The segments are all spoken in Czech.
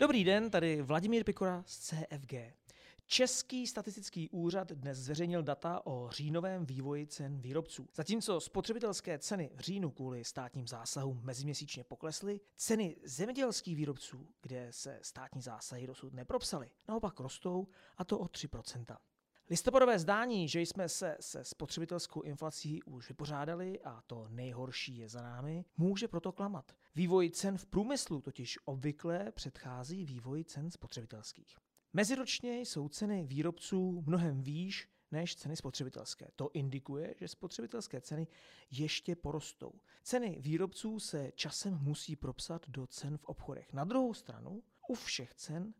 Dobrý den, tady Vladimír Pikora z CFG. Český statistický úřad dnes zveřejnil data o říjnovém vývoji cen výrobců. Zatímco spotřebitelské ceny v říjnu kvůli státním zásahům meziměsíčně poklesly, ceny zemědělských výrobců, kde se státní zásahy dosud nepropsaly, naopak rostou a to o 3%. Listopadové zdání, že jsme se se spotřebitelskou inflací už vypořádali a to nejhorší je za námi, může proto klamat. Vývoj cen v průmyslu totiž obvykle předchází vývoji cen spotřebitelských. Meziročně jsou ceny výrobců mnohem výš než ceny spotřebitelské. To indikuje, že spotřebitelské ceny ještě porostou. Ceny výrobců se časem musí propsat do cen v obchodech. Na druhou stranu, u všech cen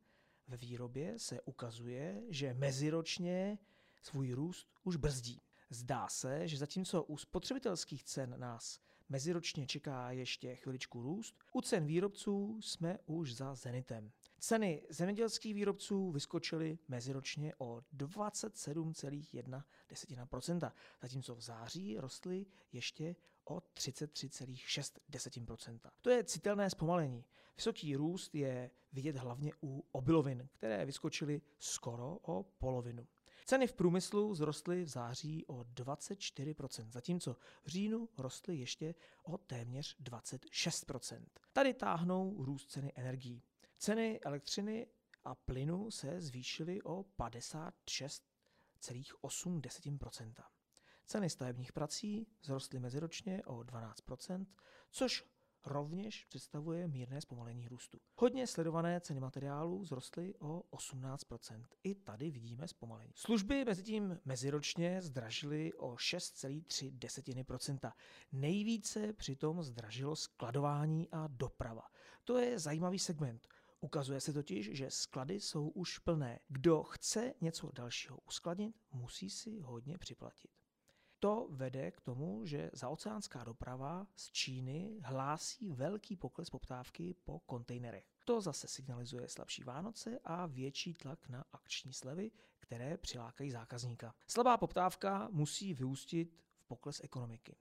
ve výrobě se ukazuje, že meziročně svůj růst už brzdí. Zdá se, že zatímco u spotřebitelských cen nás meziročně čeká ještě chviličku růst, u cen výrobců jsme už za zenitem. Ceny zemědělských výrobců vyskočily meziročně o 27,1%, zatímco v září rostly ještě o 33,6%. To je citelné zpomalení. Vysoký růst je vidět hlavně u obilovin, které vyskočily skoro o polovinu. Ceny v průmyslu zrostly v září o 24%, zatímco v říjnu rostly ještě o téměř 26%. Tady táhnou růst ceny energií. Ceny elektřiny a plynu se zvýšily o 56,8%. Ceny stavebních prací vzrostly meziročně o 12% což rovněž představuje mírné zpomalení růstu. Hodně sledované ceny materiálů vzrostly o 18% I tady vidíme zpomalení. Služby mezi tím meziročně zdražily o 6,3% Nejvíce přitom zdražilo skladování a doprava. To je zajímavý segment. Ukazuje se totiž, že sklady jsou už plné. Kdo chce něco dalšího uskladnit, musí si hodně připlatit. To vede k tomu, že zaoceánská doprava z Číny hlásí velký pokles poptávky po kontejnerech. To zase signalizuje slabší Vánoce a větší tlak na akční slevy, které přilákají zákazníka. Slabá poptávka musí vyústit v pokles ekonomiky.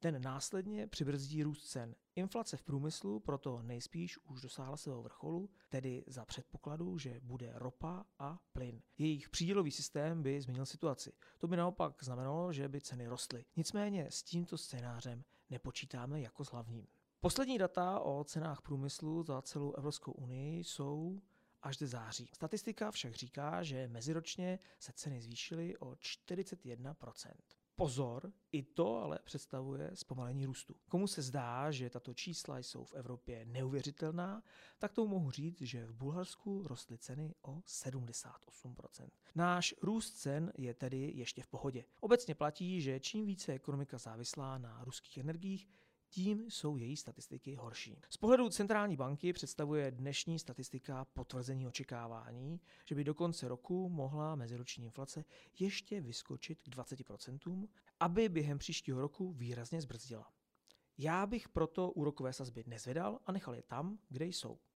Ten následně přibrzdí růst cen. Inflace v průmyslu proto nejspíš už dosáhla svého vrcholu, tedy za předpokladu, že bude ropa a plyn. Jejich přídělový systém by změnil situaci. To by naopak znamenalo, že by ceny rostly. Nicméně s tímto scénářem nepočítáme jako s hlavním. Poslední data o cenách průmyslu za celou Evropskou unii jsou až do září. Statistika však říká, že meziročně se ceny zvýšily o 41 Pozor, i to ale představuje zpomalení růstu. Komu se zdá, že tato čísla jsou v Evropě neuvěřitelná, tak to mohu říct, že v Bulharsku rostly ceny o 78%. Náš růst cen je tedy ještě v pohodě. Obecně platí, že čím více ekonomika závislá na ruských energiích, tím jsou její statistiky horší. Z pohledu centrální banky představuje dnešní statistika potvrzení očekávání, že by do konce roku mohla meziroční inflace ještě vyskočit k 20%, aby během příštího roku výrazně zbrzdila. Já bych proto úrokové sazby nezvedal a nechal je tam, kde jsou.